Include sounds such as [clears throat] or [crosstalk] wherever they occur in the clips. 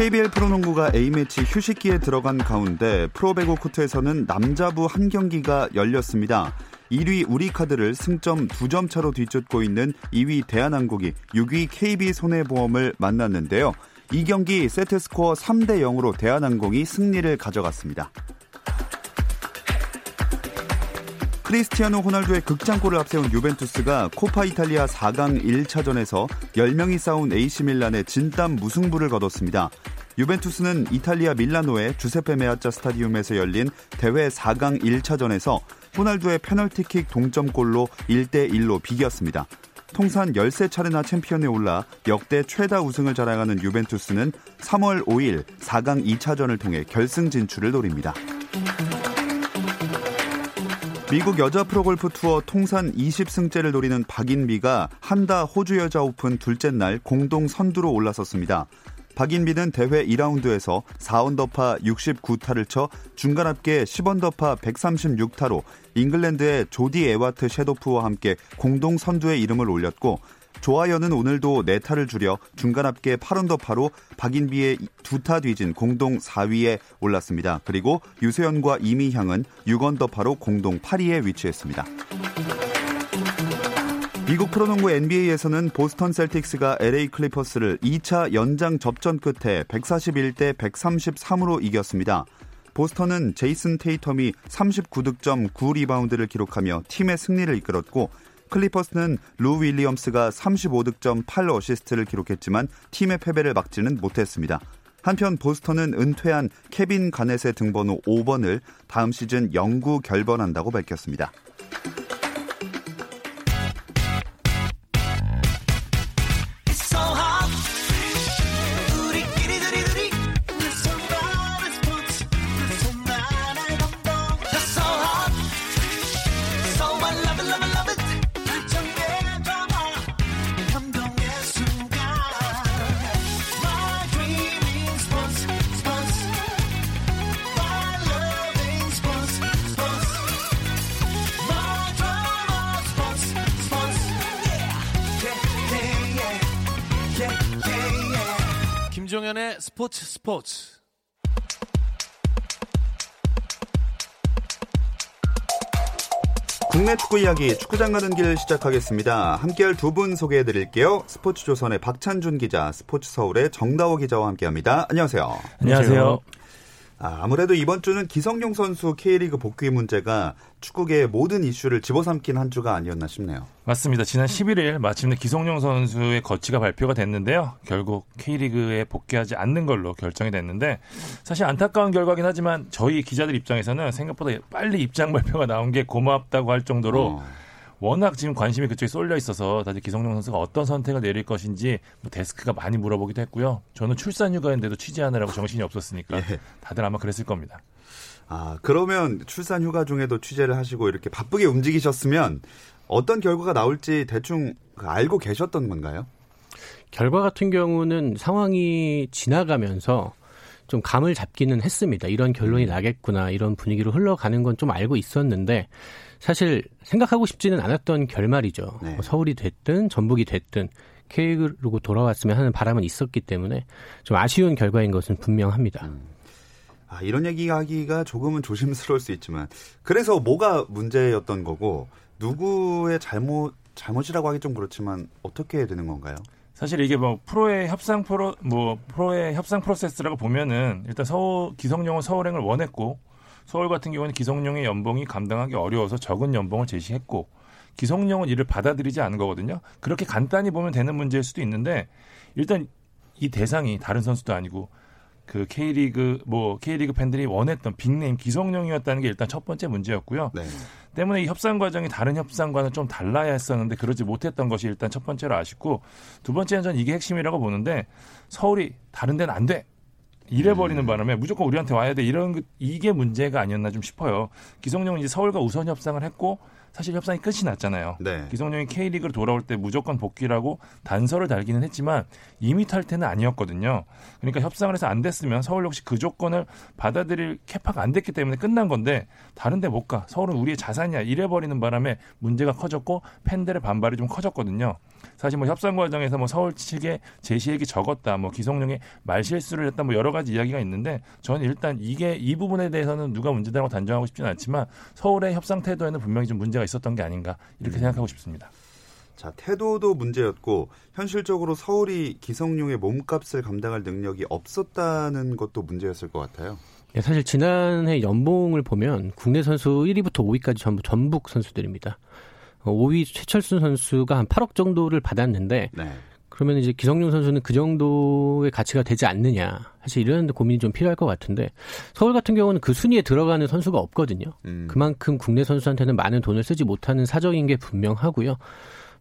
KBL 프로농구가 A매치 휴식기에 들어간 가운데 프로배구 코트에서는 남자부 한 경기가 열렸습니다. 1위 우리카드를 승점 2점 차로 뒤쫓고 있는 2위 대한항공이 6위 KB손해보험을 만났는데요. 이 경기 세트스코어 3대 0으로 대한항공이 승리를 가져갔습니다. 크리스티아노 호날두의 극장골을 앞세운 유벤투스가 코파 이탈리아 4강 1차전에서 10명이 싸운 AC 밀란의 진땀 무승부를 거뒀습니다. 유벤투스는 이탈리아 밀라노의 주세페 메아짜 스타디움에서 열린 대회 4강 1차전에서 호날두의 페널티킥 동점골로 1대 1로 비겼습니다. 통산 13차례나 챔피언에 올라 역대 최다 우승을 자랑하는 유벤투스는 3월 5일 4강 2차전을 통해 결승 진출을 노립니다. 미국 여자 프로골프 투어 통산 20승째를 노리는 박인비가 한다 호주 여자 오픈 둘째 날 공동 선두로 올라섰습니다. 박인비는 대회 2라운드에서 4언더파 69타를 쳐 중간 합계 10언더파 136타로 잉글랜드의 조디 이와트 섀도프와 함께 공동 선두에 이름을 올렸고 조아연은 오늘도 4타를 줄여 중간 합계 8언더파로 박인비의 2타 뒤진 공동 4위에 올랐습니다. 그리고 유소연과 이미향은 6언더파로 공동 8위에 위치했습니다. 미국 프로농구 NBA에서는 보스턴 셀틱스가 LA 클리퍼스를 2차 연장 접전 끝에 141대 133으로 이겼습니다. 보스턴은 제이슨 테이텀이 39득점 9리바운드를 기록하며 팀의 승리를 이끌었고 클리퍼스는 루 윌리엄스가 35득점 8어시스트를 기록했지만 팀의 패배를 막지는 못했습니다. 한편 보스턴은 은퇴한 케빈 가넷의 등번호 5번을 다음 시즌 영구 결번한다고 밝혔습니다. 스포츠 스포츠. 국내 축구 이야기 축구장 가는 길 시작하겠습니다. 함께할 두 분 소개해 드릴게요. 스포츠 조선의 박찬준 기자, 스포츠 서울의 정다호 기자와 함께합니다. 안녕하세요. 안녕하세요. 아, 무래도 이번 주는 기성용 선수 K리그 복귀 문제가 축구계의 모든 이슈를 집어삼킨 한 주가 아니었나 싶네요. 맞습니다. 지난 11일 마침내 기성용 선수의 거치가 발표가 됐는데요. 결국 K리그에 복귀하지 않는 걸로 결정이 됐는데 사실 안타까운 결과긴 하지만 저희 기자들 입장에서는 생각보다 빨리 입장 발표가 나온 게 고맙다고 할 정도로 어. 워낙 지금 관심이 그쪽에 쏠려 있어서 다들 기성용 선수가 어떤 선택을 내릴 것인지 뭐 데스크가 많이 물어보기도 했고요. 저는 출산 휴가인데도 취재하느라고 정신이 없었으니까 예. 다들 아마 그랬을 겁니다. 아, 그러면 출산 휴가 중에도 취재를 하시고 이렇게 바쁘게 움직이셨으면 어떤 결과가 나올지 대충 그 알고 계셨던 건가요? 결과 같은 경우는 상황이 지나가면서 좀 감을 잡기는 했습니다. 이런 결론이 나겠구나, 이런 분위기로 흘러가는 건 좀 알고 있었는데, 사실 생각하고 싶지는 않았던 결말이죠. 네. 뭐 서울이 됐든 전북이 됐든 K리그로 돌아왔으면 하는 바람은 있었기 때문에 좀 아쉬운 결과인 것은 분명합니다. 음. 아, 이런 얘기하기가 조금은 조심스러울 수 있지만 그래서 뭐가 문제였던 거고 누구의 잘못 잘못이라고 하기 좀 그렇지만 어떻게 해야 되는 건가요? 사실 이게 뭐 프로의 협상 프로 뭐 프로의 협상 프로세스라고 보면은 일단 서울 기성용은 서울행을 원했고 서울 같은 경우는 기성용의 연봉이 감당하기 어려워서 적은 연봉을 제시했고 기성용은 이를 받아들이지 않은 거거든요. 그렇게 간단히 보면 되는 문제일 수도 있는데 일단 이 대상이 다른 선수도 아니고 그 K리그 뭐 K리그 팬들이 원했던 빅네임 기성용이었다는 게 일단 첫 번째 문제였고요. 네. 때문에 이 협상 과정이 다른 협상과는 좀 달라야 했었는데 그러지 못했던 것이 일단 첫 번째로 아쉽고 두 번째는 전 이게 핵심이라고 보는데 서울이 다른 데는 안 돼. 이래버리는 음. 바람에 무조건 우리한테 와야 돼 이런 이게 문제가 아니었나 좀 싶어요. 기성용은 이제 서울과 우선 협상을 했고 사실 협상이 끝이 났잖아요. 네. 기성용이 K리그로 돌아올 때 무조건 복귀라고 단서를 달기는 했지만 이미 탈퇴는 아니었거든요. 그러니까 협상을 해서 안 됐으면 서울 역시 그 조건을 받아들일 캐파가 안 됐기 때문에 끝난 건데 다른 데 못 가. 서울은 우리의 자산이야. 이래버리는 바람에 문제가 커졌고 팬들의 반발이 좀 커졌거든요. 사실 뭐 협상 과정에서 뭐 서울 측에 제시액이 적었다, 뭐 기성용의 말실수를 했다, 뭐 여러 가지 이야기가 있는데 저는 일단 이게 이 부분에 대해서는 누가 문제다라고 단정하고 싶지는 않지만 서울의 협상 태도에는 분명히 좀 문제가 있었던 게 아닌가 이렇게 음. 생각하고 싶습니다. 자, 태도도 문제였고 현실적으로 서울이 기성용의 몸값을 감당할 능력이 없었다는 것도 문제였을 것 같아요. 네, 사실 지난해 연봉을 보면 국내 선수 1위부터 5위까지 전부 전북 선수들입니다. 5위 어, 최철순 선수가 한 8억 정도를 받았는데 네. 그러면 이제 기성용 선수는 그 정도의 가치가 되지 않느냐. 사실 이런 고민이 좀 필요할 것 같은데 서울 같은 경우는 그 순위에 들어가는 선수가 없거든요. 음. 그만큼 국내 선수한테는 많은 돈을 쓰지 못하는 사정인 게 분명하고요.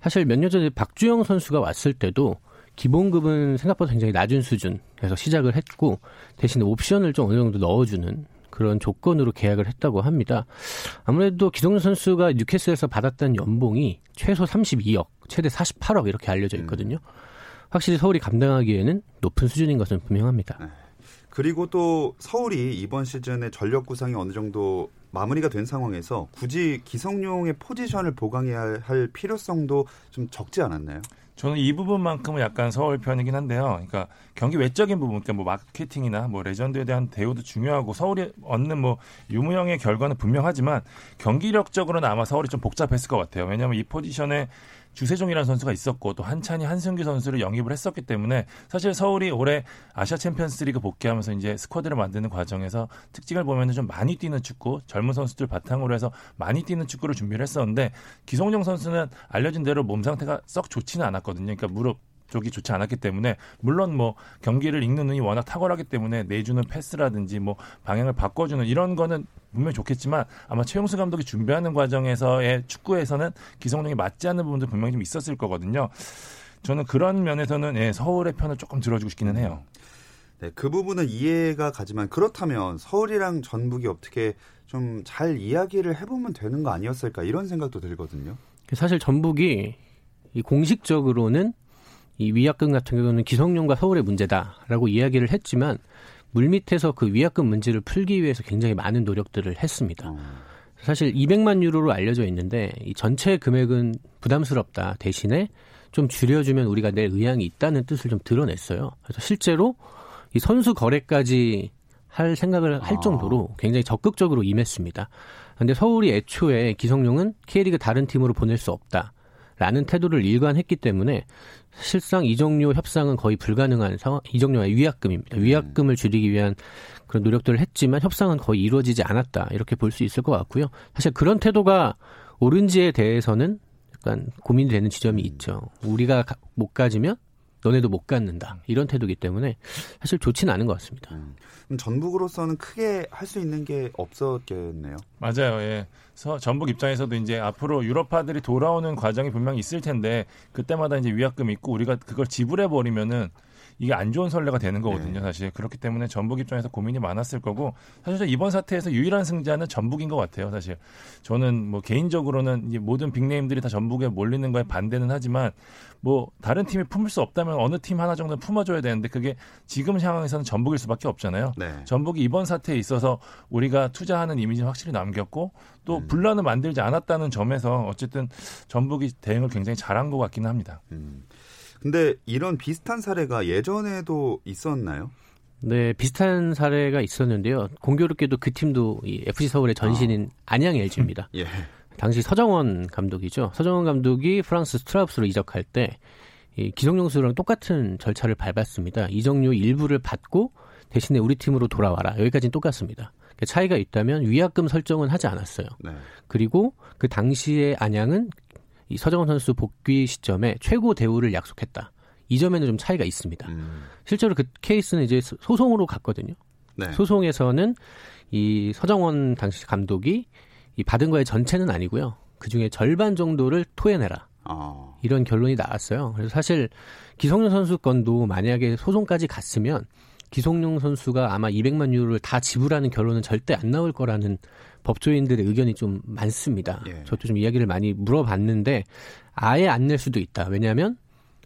사실 몇 년 전에 박주영 선수가 왔을 때도 기본급은 생각보다 굉장히 낮은 수준에서 시작을 했고 대신에 옵션을 좀 어느 정도 넣어주는 그런 조건으로 계약을 했다고 합니다. 아무래도 기성용 선수가 뉴캐슬에서 받았던 연봉이 최소 32억, 최대 48억 이렇게 알려져 음. 있거든요. 확실히 서울이 감당하기에는 높은 수준인 것은 분명합니다. 네. 그리고 또 서울이 이번 시즌에 전력 구상이 어느 정도 마무리가 된 상황에서 굳이 기성용의 포지션을 보강해야 할 필요성도 좀 적지 않았나요? 저는 이 부분만큼은 약간 서울 편이긴 한데요. 그러니까 경기 외적인 부분, 그러니까 뭐 마케팅이나 뭐 레전드에 대한 대우도 중요하고 서울이 얻는 뭐 유무형의 결과는 분명하지만 경기력적으로는 아마 서울이 좀 복잡했을 것 같아요. 왜냐하면 이 포지션에 주세종이라는 선수가 있었고 또 한찬이 한승규 선수를 영입을 했었기 때문에 사실 서울이 올해 아시아 챔피언스리그 복귀하면서 이제 스쿼드를 만드는 과정에서 특징을 보면은 좀 많이 뛰는 축구, 젊은 선수들 바탕으로 해서 많이 뛰는 축구를 준비를 했었는데 기성용 선수는 알려진 대로 몸 상태가 썩 좋지는 않았거든요. 그러니까 무릎 쪽이 좋지 않았기 때문에 물론 뭐 경기를 읽는 눈이 워낙 탁월하기 때문에 내주는 패스라든지 뭐 방향을 바꿔주는 이런 거는 분명히 좋겠지만 아마 최용수 감독이 준비하는 과정에서의 축구에서는 기성용이 맞지 않는 부분도 분명히 좀 있었을 거거든요. 저는 그런 면에서는 예, 서울의 편을 조금 들어주고 싶기는 해요. 네, 그 부분은 이해가 가지만 그렇다면 서울이랑 전북이 어떻게 좀 잘 이야기를 해보면 되는 거 아니었을까 이런 생각도 들거든요. 사실 전북이 이 공식적으로는 이 위약금 같은 경우는 기성용과 서울의 문제다라고 이야기를 했지만 물밑에서 그 위약금 문제를 풀기 위해서 굉장히 많은 노력들을 했습니다. 어. 사실 200만 유로로 알려져 있는데 이 전체 금액은 부담스럽다 대신에 좀 줄여주면 우리가 낼 의향이 있다는 뜻을 좀 드러냈어요. 그래서 실제로 이 선수 거래까지 할 생각을 할 아. 정도로 굉장히 적극적으로 임했습니다. 근데 서울이 애초에 기성용은 K리그 다른 팀으로 보낼 수 없다. 라는 태도를 일관했기 때문에 실상 이정료 협상은 거의 불가능한 상황, 이정료의 위약금입니다. 음. 위약금을 줄이기 위한 그런 노력들을 했지만 협상은 거의 이루어지지 않았다. 이렇게 볼 수 있을 것 같고요. 사실 그런 태도가 옳은지에 대해서는 약간 고민이 되는 지점이 음. 있죠. 우리가 못 가지면 너네도 못 갖는다. 이런 태도기 때문에 사실 좋지는 않은 것 같습니다. 음. 전북으로서는 크게 할 수 있는 게 없었겠네요. 맞아요. 예. 그래서 전북 입장에서도 이제 앞으로 유럽파들이 돌아오는 과정이 분명히 있을 텐데 그때마다 이제 위약금 있고 우리가 그걸 지불해 버리면은 이게 안 좋은 선례가 되는 거거든요, 네. 사실. 그렇기 때문에 전북 입장에서 고민이 많았을 거고 사실 이번 사태에서 유일한 승자는 전북인 것 같아요, 사실. 저는 뭐 개인적으로는 모든 빅네임들이 다 전북에 몰리는 거에 반대는 하지만 뭐 다른 팀이 품을 수 없다면 어느 팀 하나 정도는 품어줘야 되는데 그게 지금 상황에서는 전북일 수밖에 없잖아요. 네. 전북이 이번 사태에 있어서 우리가 투자하는 이미지는 확실히 남겼고 또 음. 분란을 만들지 않았다는 점에서 어쨌든 전북이 대응을 굉장히 잘한 것 같기는 합니다. 음. 근데 이런 비슷한 사례가 예전에도 있었나요? 네, 비슷한 사례가 있었는데요. 공교롭게도 그 팀도 이 FC 서울의 전신인 아. 안양 LG입니다. [laughs] 예. 당시 서정원 감독이죠. 서정원 감독이 프랑스 스트라우스로 이적할 때 이 기성용수랑 똑같은 절차를 밟았습니다. 이적료 일부를 받고 대신에 우리 팀으로 돌아와라. 여기까지는 똑같습니다. 차이가 있다면 위약금 설정은 하지 않았어요. 네. 그리고 그 당시에 안양은 이 서정원 선수 복귀 시점에 최고 대우를 약속했다. 이 점에는 좀 차이가 있습니다. 음. 실제로 그 케이스는 이제 소송으로 갔거든요. 네. 소송에서는 이 서정원 당시 감독이 이 받은 거의 전체는 아니고요. 그 중에 절반 정도를 토해내라. 어. 이런 결론이 나왔어요. 그래서 사실 기성용 선수 건도 만약에 소송까지 갔으면 기성용 선수가 아마 200만 유로를 다 지불하는 결론은 절대 안 나올 거라는 법조인들의 의견이 좀 많습니다. 예. 저도 좀 이야기를 많이 물어봤는데 아예 안 낼 수도 있다. 왜냐하면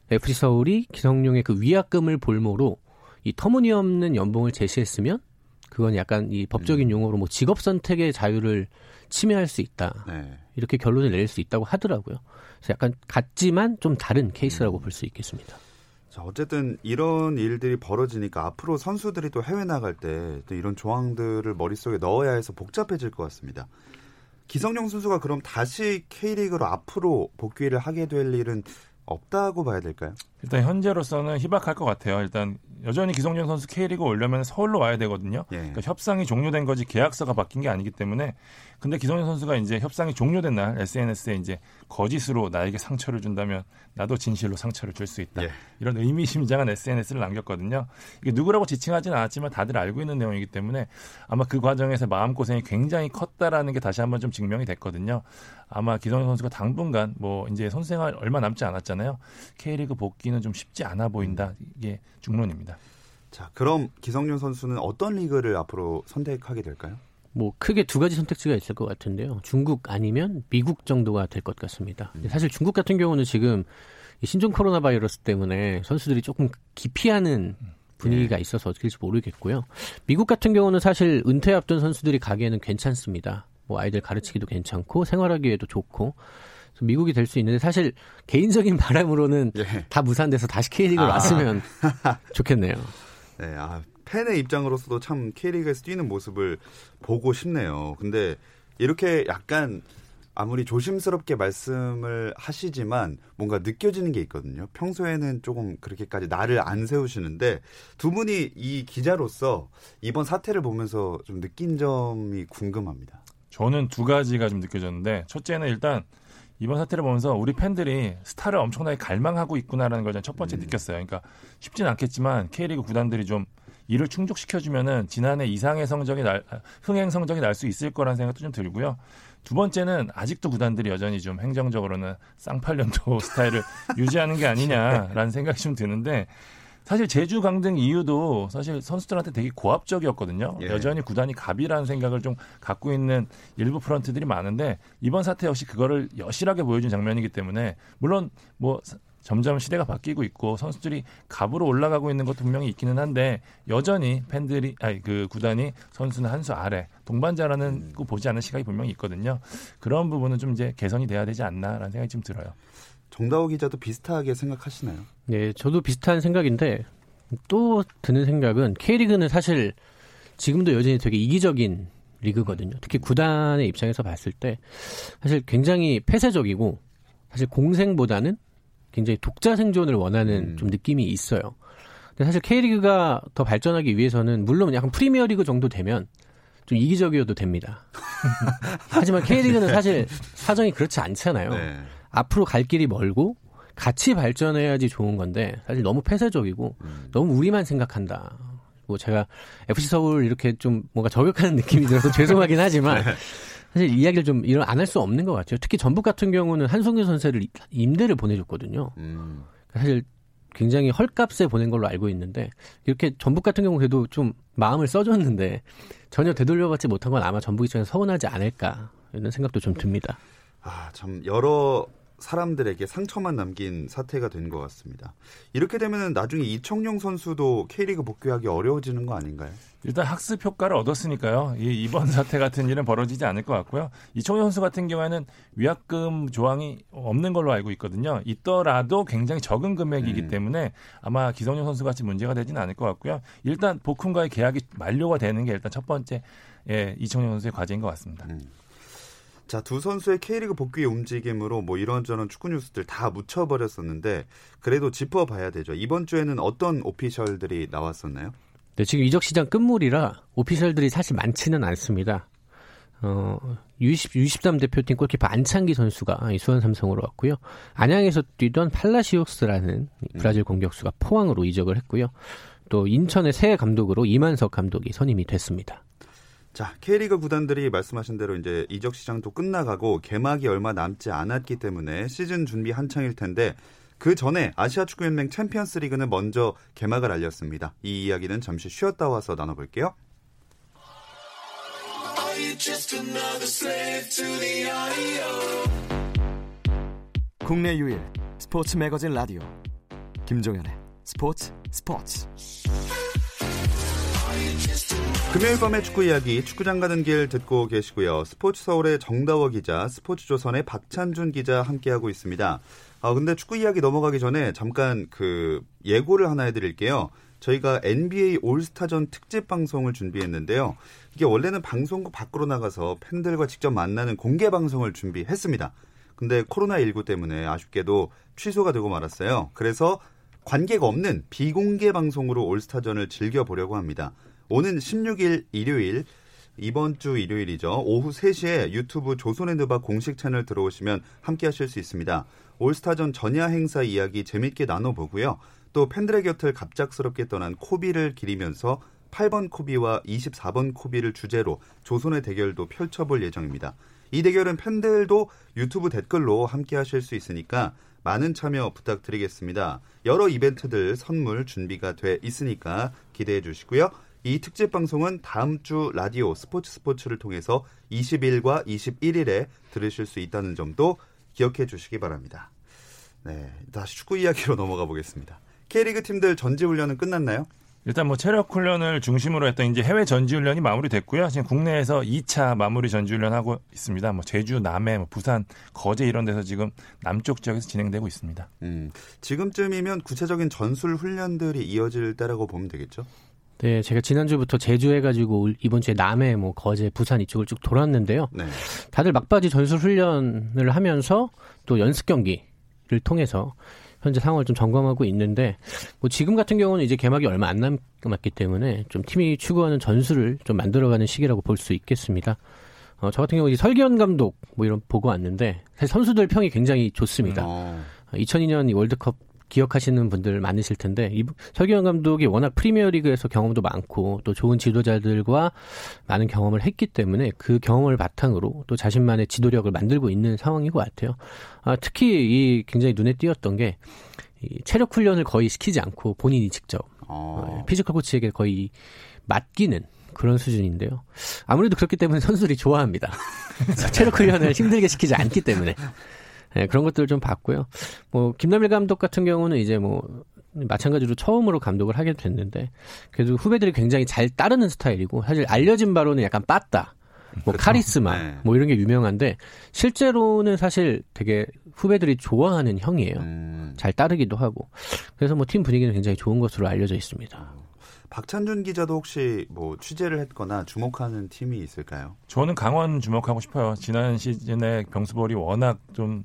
FC 서울이 기성용의 그 위약금을 볼모로 이 터무니없는 연봉을 제시했으면 그건 약간 이 법적인 음. 용어로 뭐 직업 선택의 자유를 침해할 수 있다. 네. 이렇게 결론을 내릴 수 있다고 하더라고요. 그래서 약간 같지만 좀 다른 케이스라고 음. 볼수 있겠습니다. 자, 어쨌든 이런 일들이 벌어지니까 앞으로 선수들이 또 해외 나갈 때 또 이런 조항들을 머릿속에 넣어야 해서 복잡해질 것 같습니다. 기성용 선수가 그럼 다시 K리그로 앞으로 복귀를 하게 될 일은 없다고 봐야 될까요? 일단 현재로서는 희박할 것 같아요. 일단 여전히 기성용 선수 K리그 오려면 서울로 와야 되거든요. 예. 그러니까 협상이 종료된 거지 계약서가 바뀐 게 아니기 때문에 근데 기성용 선수가 이제 협상이 종료된 날 SNS에 이제 거짓으로 나에게 상처를 준다면 나도 진실로 상처를 줄 수 있다. 예. 이런 의미심장한 SNS를 남겼거든요. 이게 누구라고 지칭하지는 않았지만 다들 알고 있는 내용이기 때문에 아마 그 과정에서 마음고생이 굉장히 컸다라는 게 다시 한번 좀 증명이 됐거든요. 아마 기성용 선수가 당분간 뭐 이제 선수 생활 얼마 남지 않았잖아요. K리그 복귀는 좀 쉽지 않아 보인다. 이게 중론입니다. 자, 그럼 기성용 선수는 어떤 리그를 앞으로 선택하게 될까요? 뭐 크게 두 가지 선택지가 있을 것 같은데요. 중국 아니면 미국 정도가 될 것 같습니다. 음. 사실 중국 같은 경우는 지금 신종 코로나 바이러스 때문에 선수들이 조금 기피하는 분위기가 네. 있어서 어떻게 될지 모르겠고요. 미국 같은 경우는 사실 은퇴 앞둔 선수들이 가기에는 괜찮습니다. 뭐 아이들 가르치기도 괜찮고 생활하기에도 좋고 미국이 될 수 있는데 사실 개인적인 [laughs] 바람으로는 예. 다 무산돼서 다시 K리그를 아. 왔으면 [laughs] 좋겠네요. 네, 아, 팬의 입장으로서도 참 K리그에서 뛰는 모습을 보고 싶네요. 근데 이렇게 약간 아무리 조심스럽게 말씀을 하시지만 뭔가 느껴지는 게 있거든요. 평소에는 조금 그렇게까지 나를 안 세우시는데 두 분이 이 기자로서 이번 사태를 보면서 좀 느낀 점이 궁금합니다. 저는 두 가지가 좀 느껴졌는데 첫째는 일단 이번 사태를 보면서 우리 팬들이 스타를 엄청나게 갈망하고 있구나라는 걸 첫 번째 음. 느꼈어요. 그러니까 쉽지는 않겠지만 K리그 구단들이 좀 이를 충족시켜주면은 지난해 이상의 성적이 날, 흥행 성적이 날 수 있을 거라는 생각도 좀 들고요. 두 번째는 아직도 구단들이 여전히 좀 행정적으로는 쌍팔년도 [laughs] 스타일을 유지하는 게 아니냐라는 생각이 좀 드는데 사실 제주 강등 이유도 사실 선수들한테 되게 고압적이었거든요. 예. 여전히 구단이 갑이라는 생각을 좀 갖고 있는 일부 프런트들이 많은데 이번 사태 역시 그거를 여실하게 보여준 장면이기 때문에 물론 뭐 점점 시대가 바뀌고 있고 선수들이 갑으로 올라가고 있는 것도 분명히 있기는 한데 여전히 팬들이 아니 그 구단이 선수는 한 수 아래 동반자라는 음. 거 보지 않는 시각이 분명히 있거든요. 그런 부분은 좀 이제 개선이 돼야 되지 않나라는 생각이 좀 들어요. 정다호 기자도 비슷하게 생각하시나요? 네, 저도 비슷한 생각인데 또 드는 생각은 K리그는 사실 지금도 여전히 되게 이기적인 리그거든요. 특히 구단의 입장에서 봤을 때 사실 굉장히 폐쇄적이고 사실 공생보다는 굉장히 독자 생존을 원하는 음. 좀 느낌이 있어요. 근데 사실 K리그가 더 발전하기 위해서는 물론 약간 프리미어 리그 정도 되면 좀 이기적이어도 됩니다. [laughs] 하지만 K리그는 사실 사정이 그렇지 않잖아요. 네. 앞으로 갈 길이 멀고 같이 발전해야지 좋은 건데 사실 너무 폐쇄적이고 음. 너무 우리만 생각한다. 뭐 제가 FC 서울 이렇게 좀 뭔가 저격하는 느낌이 들어서 [laughs] 죄송하긴 하지만 네. 사실 이야기를 좀 이런 안 할 수 없는 것 같아요. 특히 전북 같은 경우는 한송규 선수를 임대를 보내줬거든요. 음. 사실 굉장히 헐값에 보낸 걸로 알고 있는데 이렇게 전북 같은 경우 그래도 좀 마음을 써줬는데 전혀 되돌려받지 못한 건 아마 전북 입장에서 서운하지 않을까 이런 생각도 좀 듭니다. 아 참 여러 사람들에게 상처만 남긴 사태가 된 것 같습니다. 이렇게 되면 나중에 이청용 선수도 K리그 복귀하기 어려워지는 거 아닌가요? 일단 학습 효과를 얻었으니까요. 이 이번 [laughs] 사태 같은 일은 벌어지지 않을 것 같고요. 이청용 선수 같은 경우에는 위약금 조항이 없는 걸로 알고 있거든요. 있더라도 굉장히 적은 금액이기 음. 때문에 아마 기성용 선수 같이 문제가 되지는 않을 것 같고요. 일단 복훈과의 계약이 만료가 되는 게 일단 첫 번째 예, 이청용 선수의 과제인 것 같습니다. 음. 자, 두 선수의 K리그 복귀의 움직임으로 뭐 이런저런 축구 뉴스들 다 묻혀버렸었는데 그래도 짚어봐야 되죠. 이번 주에는 어떤 오피셜들이 나왔었나요? 네, 지금 이적 시장 끝물이라 오피셜들이 사실 많지는 않습니다. 어, U20, U23 대표팀 골키퍼 안창기 선수가 수원 삼성으로 왔고요. 안양에서 뛰던 팔라시오스라는 브라질 공격수가 포항으로 이적을 했고요. 또 인천의 새 감독으로 이만석 감독이 선임이 됐습니다. 자, K리그 구단들이 말씀하신 대로 이제 이적 시장도 끝나가고 개막이 얼마 남지 않았기 때문에 시즌 준비 한창일 텐데 그 전에 아시아 축구연맹 챔피언스 리그는 먼저 개막을 알렸습니다. 이 이야기는 잠시 쉬었다 와서 나눠볼게요. 국내 유일 스포츠 매거진 라디오 김종현의 스포츠 스포츠 금요일 밤의 축구 이야기 축구장 가는 길 듣고 계시고요. 스포츠 서울의 정다워 기자, 스포츠 조선의 박찬준 기자 함께하고 있습니다. 아 근데 축구 이야기 넘어가기 전에 잠깐 그 예고를 하나 해드릴게요. 저희가 NBA 올스타전 특집 방송을 준비했는데요. 이게 원래는 방송국 밖으로 나가서 팬들과 직접 만나는 공개 방송을 준비했습니다. 근데 코로나19 때문에 아쉽게도 취소가 되고 말았어요. 그래서 관계가 없는 비공개 방송으로 올스타전을 즐겨보려고 합니다. 오는 16일 일요일 이번 주 일요일이죠. 오후 3시에 유튜브 조선의 누바 공식 채널 들어오시면 함께 하실 수 있습니다. 올스타전 전야 행사 이야기 재밌게 나눠보고요. 또 팬들의 곁을 갑작스럽게 떠난 코비를 기리면서 8번 코비와 24번 코비를 주제로 조선의 대결도 펼쳐볼 예정입니다. 이 대결은 팬들도 유튜브 댓글로 함께 하실 수 있으니까 많은 참여 부탁드리겠습니다. 여러 이벤트들 선물 준비가 돼 있으니까 기대해 주시고요. 이 특집 방송은 다음 주 라디오 스포츠 스포츠를 통해서 20일과 21일에 들으실 수 있다는 점도 기억해 주시기 바랍니다. 네, 다시 축구 이야기로 [laughs] 넘어가 보겠습니다. K리그 팀들 전지 훈련은 끝났나요? 일단 뭐 체력 훈련을 중심으로 했던 이제 해외 전지 훈련이 마무리됐고요. 지금 국내에서 2차 마무리 전지 훈련 하고 있습니다. 뭐 제주, 남해, 뭐 부산, 거제 이런 데서 지금 남쪽 지역에서 진행되고 있습니다. 음, 지금쯤이면 구체적인 전술 훈련들이 이어질 때라고 보면 되겠죠? 네, 제가 지난주부터 제주 해가지고 이번 주에 남해, 뭐 거제, 부산 이쪽을 쭉 돌았는데요. 네. 다들 막바지 전술 훈련을 하면서 또 연습 경기를 통해서 현재 상황을 좀 점검하고 있는데 뭐 지금 같은 경우는 이제 개막이 얼마 안 남았기 때문에 좀 팀이 추구하는 전술을 좀 만들어가는 시기라고 볼 수 있겠습니다. 어, 저 같은 경우 이제 설기현 감독 뭐 이런 보고 왔는데 사실 선수들 평이 굉장히 좋습니다. 음. 2002년 월드컵 기억하시는 분들 많으실 텐데 이 설기현 감독이 워낙 프리미어리그에서 경험도 많고 또 좋은 지도자들과 많은 경험을 했기 때문에 그 경험을 바탕으로 또 자신만의 지도력을 만들고 있는 상황인 것 같아요. 아, 특히 이 굉장히 눈에 띄었던 게 이 체력 훈련을 거의 시키지 않고 본인이 직접 어. 어 피지컬 코치에게 거의 맡기는 그런 수준인데요. 아무래도 그렇기 때문에 선수들이 좋아합니다. [laughs] 체력 훈련을 힘들게 시키지 않기 때문에. 네, 그런 것들을 좀 봤고요. 뭐 김남일 감독 같은 경우는 이제 뭐 마찬가지로 처음으로 감독을 하게 됐는데 그래도 후배들이 굉장히 잘 따르는 스타일이고 사실 알려진 바로는 약간 빠따 뭐 그렇죠. 카리스마 네. 뭐 이런 게 유명한데 실제로는 사실 되게 후배들이 좋아하는 형이에요. 음. 잘 따르기도 하고 그래서 뭐 팀 분위기는 굉장히 좋은 것으로 알려져 있습니다. 박찬준 기자도 혹시 뭐 취재를 했거나 주목하는 팀이 있을까요? 저는 강원 주목하고 싶어요. 지난 시즌에 병수볼이 워낙 좀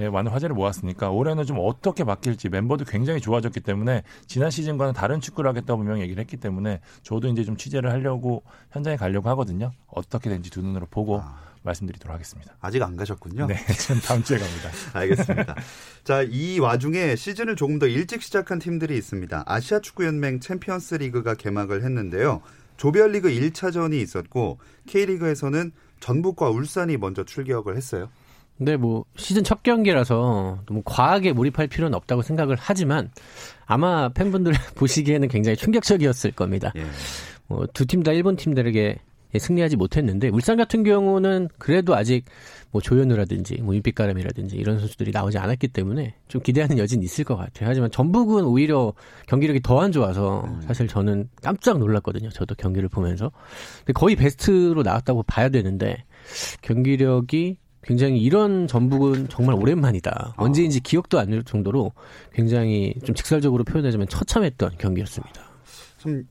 예, 많은 화제를 모았으니까 올해는 좀 어떻게 바뀔지 멤버도 굉장히 좋아졌기 때문에 지난 시즌과는 다른 축구를 하겠다고 분명히 얘기를 했기 때문에 저도 이제 좀 취재를 하려고 현장에 가려고 하거든요. 어떻게 된지 두 눈으로 보고 아. 말씀드리도록 하겠습니다. 아직 안 가셨군요. 네, [laughs] 전 다음 주에 갑니다. [laughs] 알겠습니다. 자, 이 와중에 시즌을 조금 더 일찍 시작한 팀들이 있습니다. 아시아 축구 연맹 챔피언스 리그가 개막을 했는데요. 조별리그 1차전이 있었고 K리그에서는 전북과 울산이 먼저 출격을 했어요. 네, 뭐 시즌 첫 경기라서 너무 과하게 몰입할 필요는 없다고 생각을 하지만 아마 팬분들 [laughs] 보시기에는 굉장히 충격적이었을 겁니다. 예. 뭐 두 팀 다 일본 팀들에게 승리하지 못했는데 울산 같은 경우는 그래도 아직 뭐 조현우라든지 뭐 윤빛가람이라든지 이런 선수들이 나오지 않았기 때문에 좀 기대하는 여지는 있을 것 같아요. 하지만 전북은 오히려 경기력이 더 안 좋아서 음. 사실 저는 깜짝 놀랐거든요. 저도 경기를 보면서 거의 베스트로 나왔다고 봐야 되는데 경기력이 굉장히 이런 전북은 정말 오랜만이다. 아. 언제인지 기억도 안 날 정도로 굉장히 좀 직설적으로 표현하자면 처참했던 경기였습니다. 좀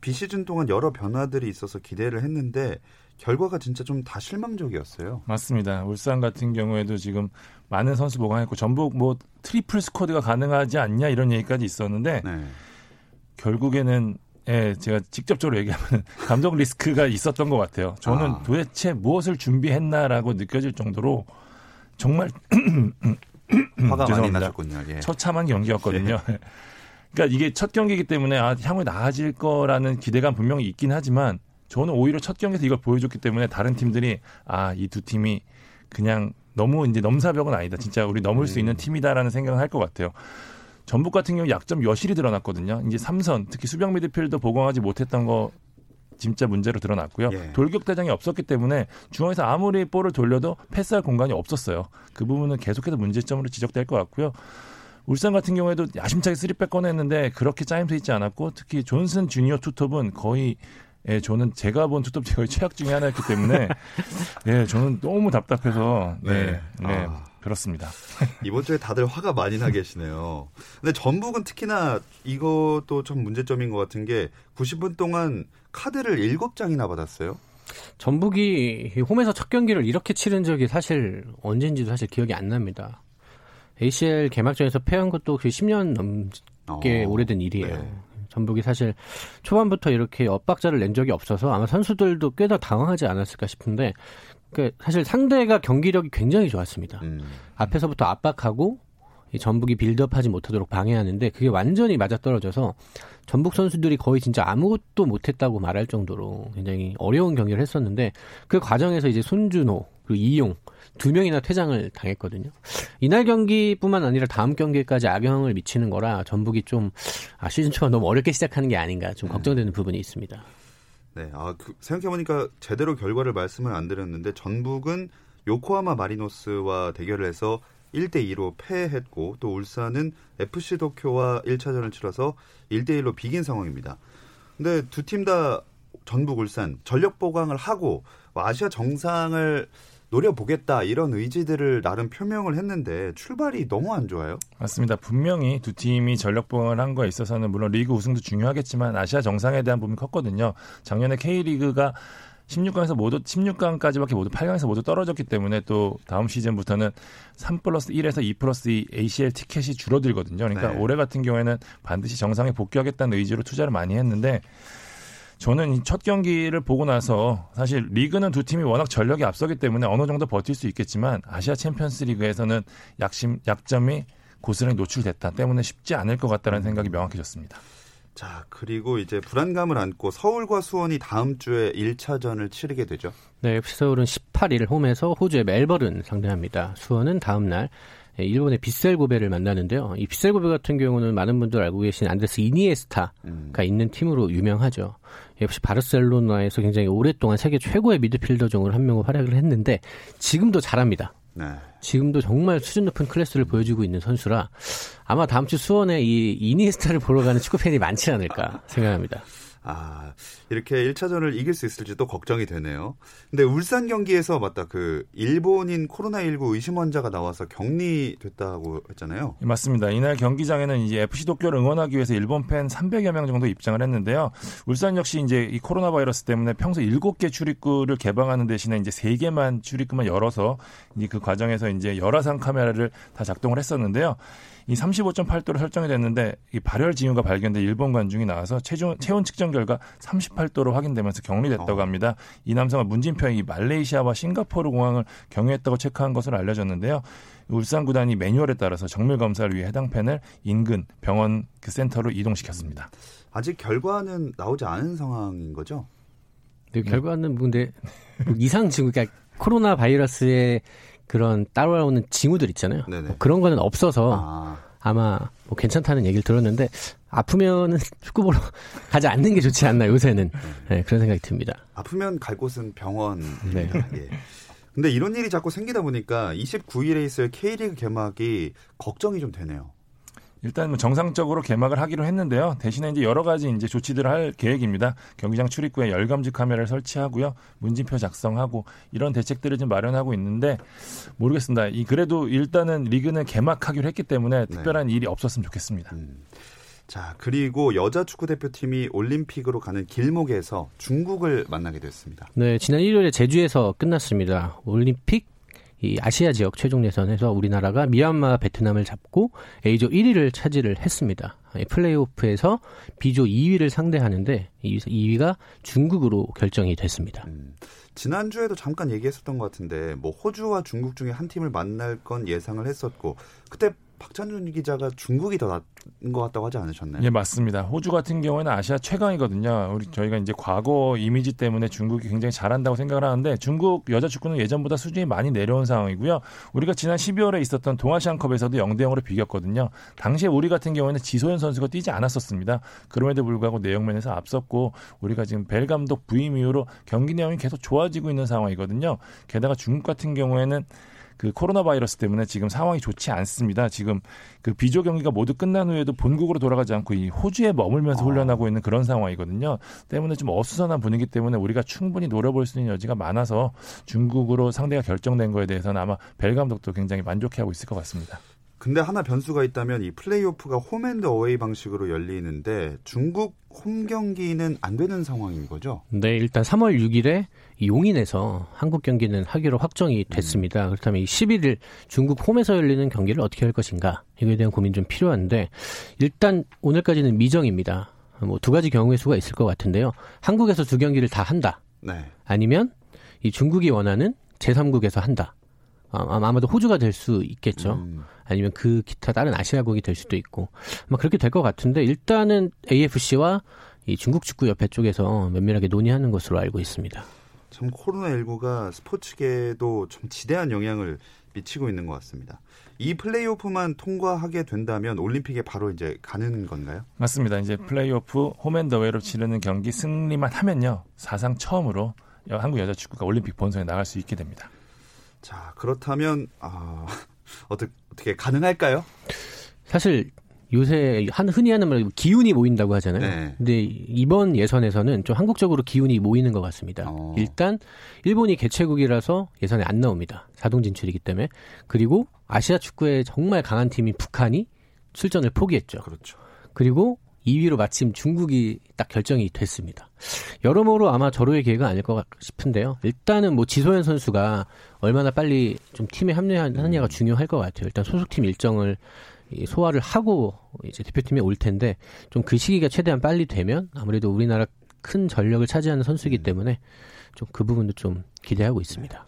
비시즌 동안 여러 변화들이 있어서 기대를 했는데 결과가 진짜 좀 다 실망적이었어요. 맞습니다. 울산 같은 경우에도 지금 많은 선수 보강했고 전북 뭐 트리플 스쿼드가 가능하지 않냐 이런 얘기까지 있었는데 네. 결국에는 예, 제가 직접적으로 얘기하면 [laughs] 감독 리스크가 있었던 것 같아요. 저는 아. 도대체 무엇을 준비했나라고 느껴질 정도로 정말 [clears throat] 화가 많이 나셨군요. 예. 처참한 경기였거든요. 예. [laughs] 그러니까 이게 첫 경기이기 때문에 아, 향후 나아질 거라는 기대감 분명히 있긴 하지만 저는 오히려 첫 경기에서 이걸 보여줬기 때문에 다른 팀들이 아 이 두 팀이 그냥 너무 이제 넘사벽은 아니다. 진짜 우리 넘을 수 있는 팀이다라는 생각을 할 것 같아요. 전북 같은 경우 약점 여실히 드러났거든요. 이제 삼선 특히 수병 미드필더 보강하지 못했던 거 진짜 문제로 드러났고요. 예. 돌격 대장이 없었기 때문에 중앙에서 아무리 볼을 돌려도 패스할 공간이 없었어요. 그 부분은 계속해서 문제점으로 지적될 것 같고요. 울산 같은 경우에도 야심차게 쓰리백 꺼냈는데 그렇게 짜임새 있지 않았고 특히 존슨 주니어 투톱은 거의 예, 저는 제가 본 투톱 제거의 최악 중에 하나였기 때문에 [laughs] 예, 저는 너무 답답해서 네, 네. 네, 아. 그렇습니다. [laughs] 이번 주에 다들 화가 많이 나 계시네요. 근데 전북은 특히나 이것도 좀 문제점인 것 같은 게 90분 동안 카드를 7장이나 받았어요. 전북이 홈에서 첫 경기를 이렇게 치른 적이 사실 언젠지도 사실 기억이 안 납니다. ACL 개막전에서 패한 것도 그 10년 넘게 어, 오래된 일이에요. 네. 전북이 사실 초반부터 이렇게 엇박자를 낸 적이 없어서 아마 선수들도 꽤 더 당황하지 않았을까 싶은데 그 사실 상대가 경기력이 굉장히 좋았습니다. 음. 앞에서부터 압박하고 이 전북이 빌드업하지 못하도록 방해하는데 그게 완전히 맞아떨어져서 전북 선수들이 거의 진짜 아무것도 못했다고 말할 정도로 굉장히 어려운 경기를 했었는데 그 과정에서 이제 손준호 그리고 이용 두 명이나 퇴장을 당했거든요. 이날 경기뿐만 아니라 다음 경기까지 악영향을 미치는 거라 전북이 좀 아, 시즌 초가 너무 어렵게 시작하는 게 아닌가 좀 걱정되는 부분이 있습니다. 네, 아, 그, 생각해보니까 제대로 결과를 말씀을 안 드렸는데 전북은 요코하마 마리노스와 대결을 해서 1대2로 패했고 또 울산은 FC 도쿄와 1차전을 치러서 1대1로 비긴 상황입니다. 근데 두 팀 다 전북 울산 전력 보강을 하고 아시아 정상을 노려보겠다 이런 의지들을 나름 표명을 했는데 출발이 너무 안 좋아요. 맞습니다. 분명히 두 팀이 전력 보강을 한 거에 있어서는 물론 리그 우승도 중요하겠지만 아시아 정상에 대한 부분이 컸거든요. 작년에 K리그가 16강에서 모두 16강까지밖에 모두 8강에서 모두 떨어졌기 때문에 또 다음 시즌부터는 3 플러스 1에서 2 플러스 2 ACL 티켓이 줄어들거든요. 그러니까 네. 올해 같은 경우에는 반드시 정상에 복귀하겠다는 의지로 투자를 많이 했는데 저는 이 첫 경기를 보고 나서 사실 리그는 두 팀이 워낙 전력이 앞서기 때문에 어느 정도 버틸 수 있겠지만 아시아 챔피언스 리그에서는 약심 약점이 고스란히 노출됐다 때문에 쉽지 않을 것 같다는 생각이 명확해졌습니다. 자, 그리고 이제 불안감을 안고 서울과 수원이 다음 주에 1차전을 치르게 되죠. 네, FC 서울은 18일 홈에서 호주의 멜버른 상대합니다. 수원은 다음 날 예, 일본의 비셀 고베를 만나는데요. 이 비셀 고베 같은 경우는 많은 분들 알고 계신 안드레스 이니에스타가 음. 있는 팀으로 유명하죠. 역시 바르셀로나에서 굉장히 오랫동안 세계 최고의 미드필더 중의 한 명으로 활약을 했는데 지금도 잘합니다. 네. 지금도 정말 수준 높은 클래스를 보여주고 있는 선수라 아마 다음 주 수원에 이 이니에스타를 보러 가는 축구 팬이 많지 않을까 생각합니다. 아, 이렇게 1차전을 이길 수 있을지도 걱정이 되네요. 근데 울산 경기에서 맞다. 그 일본인 코로나19 의심 환자가 나와서 격리됐다고 했잖아요. 예, 맞습니다. 이날 경기장에는 이제 FC 도쿄를 응원하기 위해서 일본 팬 300여 명 정도 입장을 했는데요. 울산 역시 이제 이 코로나 바이러스 때문에 평소 7개 출입구를 개방하는 대신에 이제 3개만 출입구만 열어서 이제 그 과정에서 이제 열화상 카메라를 다 작동을 했었는데요. 이 35.8도로 설정이 됐는데 이 발열 징후가 발견돼 일본 관중이 나와서 체중, 체온 측정 결과 38도로 확인되면서 격리됐다고 어. 합니다. 이 남성은 문진표에 이 말레이시아와 싱가포르 공항을 경유했다고 체크한 것으로 알려졌는데요. 울산 구단이 매뉴얼에 따라서 정밀 검사를 위해 해당 팬을 인근 병원 그 센터로 이동시켰습니다. 아직 결과는 나오지 않은 상황인 거죠? 근데 결과는 뭐 근데 뭐 이상 징후, 그러니까 코로나 바이러스의 그런 따라오는 징후들 있잖아요. 뭐 그런 거는 없어서 아, 아마 뭐 괜찮다는 얘기를 들었는데 아프면은 [laughs] 축구 보러 가지 않는 게 좋지 않나 요새는 네, 그런 생각이 듭니다. 아프면 갈 곳은 병원입니다. 네. 예. 근데 이런 일이 자꾸 생기다 보니까 29일에 있을 K리그 개막이 걱정이 좀 되네요. 일단 뭐 정상적으로 개막을 하기로 했는데요. 대신에 이제 여러 가지 이제 조치들을 할 계획입니다. 경기장 출입구에 열감지 카메라를 설치하고요. 문진표 작성하고 이런 대책들을 좀 마련하고 있는데 모르겠습니다. 이 그래도 일단은 리그는 개막하기로 했기 때문에 특별한 일이 없었으면 좋겠습니다. 음. 자, 그리고 여자 축구 대표팀이 올림픽으로 가는 길목에서 중국을 만나게 됐습니다. 네, 지난 일요일에 제주에서 끝났습니다. 올림픽 이 아시아 지역 최종 예선에서 우리나라가 미얀마, 베트남을 잡고 A조 1위를 차지를 했습니다. 이 플레이오프에서 B조 2위를 상대하는데 이 2위가 중국으로 결정이 됐습니다. 음, 지난주에도 잠깐 얘기했었던 것 같은데 뭐 호주와 중국 중에 한 팀을 만날 건 예상을 했었고 그때 박찬준 기자가 중국이 더 나은 것 같다고 하지 않으셨나요? 예, 맞습니다. 호주 같은 경우에는 아시아 최강이거든요. 우리 저희가 이제 과거 이미지 때문에 중국이 굉장히 잘한다고 생각을 하는데 중국 여자 축구는 예전보다 수준이 많이 내려온 상황이고요. 우리가 지난 12월에 있었던 동아시안컵에서도 0대 0으로 비겼거든요. 당시에 우리 같은 경우에는 지소연 선수가 뛰지 않았었습니다. 그럼에도 불구하고 내용면에서 앞섰고 우리가 지금 벨 감독 부임 이후로 경기 내용이 계속 좋아지고 있는 상황이거든요. 게다가 중국 같은 경우에는 그 코로나 바이러스 때문에 지금 상황이 좋지 않습니다. 지금 그 비조 경기가 모두 끝난 후에도 본국으로 돌아가지 않고 이 호주에 머물면서 훈련하고 있는 그런 상황이거든요. 때문에 좀 어수선한 분위기 때문에 우리가 충분히 노려볼 수 있는 여지가 많아서 중국으로 상대가 결정된 거에 대해서는 아마 벨 감독도 굉장히 만족해하고 있을 것 같습니다. 근데 하나 변수가 있다면 이 플레이오프가 홈앤드 어웨이 방식으로 열리는데 중국 홈 경기는 안 되는 상황인 거죠? 네, 일단 3월 6일에 용인에서 한국 경기는 하기로 확정이 됐습니다. 그렇다면 이 11일 중국 홈에서 열리는 경기를 어떻게 할 것인가 이거에 대한 고민 좀 필요한데 일단 오늘까지는 미정입니다. 뭐 두 가지 경우의 수가 있을 것 같은데요. 한국에서 두 경기를 다 한다. 네. 아니면 이 중국이 원하는 제3국에서 한다. 아, 아마도 호주가 될 수 있겠죠. 음. 아니면 그 기타 다른 아시아국이 될 수도 있고 아마 그렇게 될 것 같은데 일단은 AFC와 이 중국 축구 협회 쪽에서 면밀하게 논의하는 것으로 알고 있습니다. 참 코로나 19가 스포츠계에도 좀 지대한 영향을 미치고 있는 것 같습니다. 이 플레이오프만 통과하게 된다면 올림픽에 바로 이제 가는 건가요? 맞습니다. 이제 플레이오프 홈앤더웨이로 치르는 경기 승리만 하면요 사상 처음으로 한국 여자 축구가 올림픽 본선에 나갈 수 있게 됩니다. 자 그렇다면 아, [laughs] 어떻게 어떻게 가능할까요? 사실 요새 한 흔히 하는 말 기운이 모인다고 하잖아요. 네. 근데 이번 예선에서는 좀 한국적으로 기운이 모이는 것 같습니다. 어. 일단 일본이 개최국이라서 예선에 안 나옵니다. 자동 진출이기 때문에 그리고 아시아 축구에 정말 강한 팀인 북한이 출전을 포기했죠. 그렇죠. 그리고 2위로 마침 중국이 딱 결정이 됐습니다. 여러모로 아마 절호의 기회가 아닐 것 싶은데요. 일단은 뭐 지소연 선수가 얼마나 빨리 좀 팀에 합류하느냐가 중요할 것 같아요. 일단 소속팀 일정을 이 소화를 하고 이제 대표팀에 올 텐데 좀 그 시기가 최대한 빨리 되면 아무래도 우리나라 큰 전력을 차지하는 선수이기 때문에 좀 그 부분도 좀 기대하고 있습니다.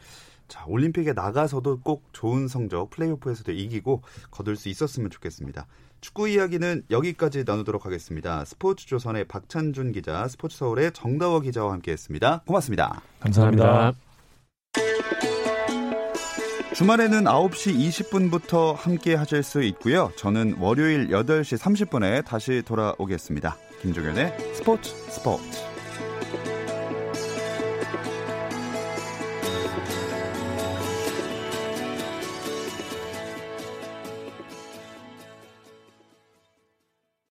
자 올림픽에 나가서도 꼭 좋은 성적 플레이오프에서도 이기고 거둘 수 있었으면 좋겠습니다. 축구 이야기는 여기까지 나누도록 하겠습니다. 스포츠 조선의 박찬준 기자, 스포츠 서울의 정다워 기자와 함께했습니다. 고맙습니다. 감사합니다. 주말에는 9시 20분부터 함께 하실 수 있고요. 저는 월요일 8시 30분에 다시 돌아오겠습니다. 김종현의 스포츠 스포츠.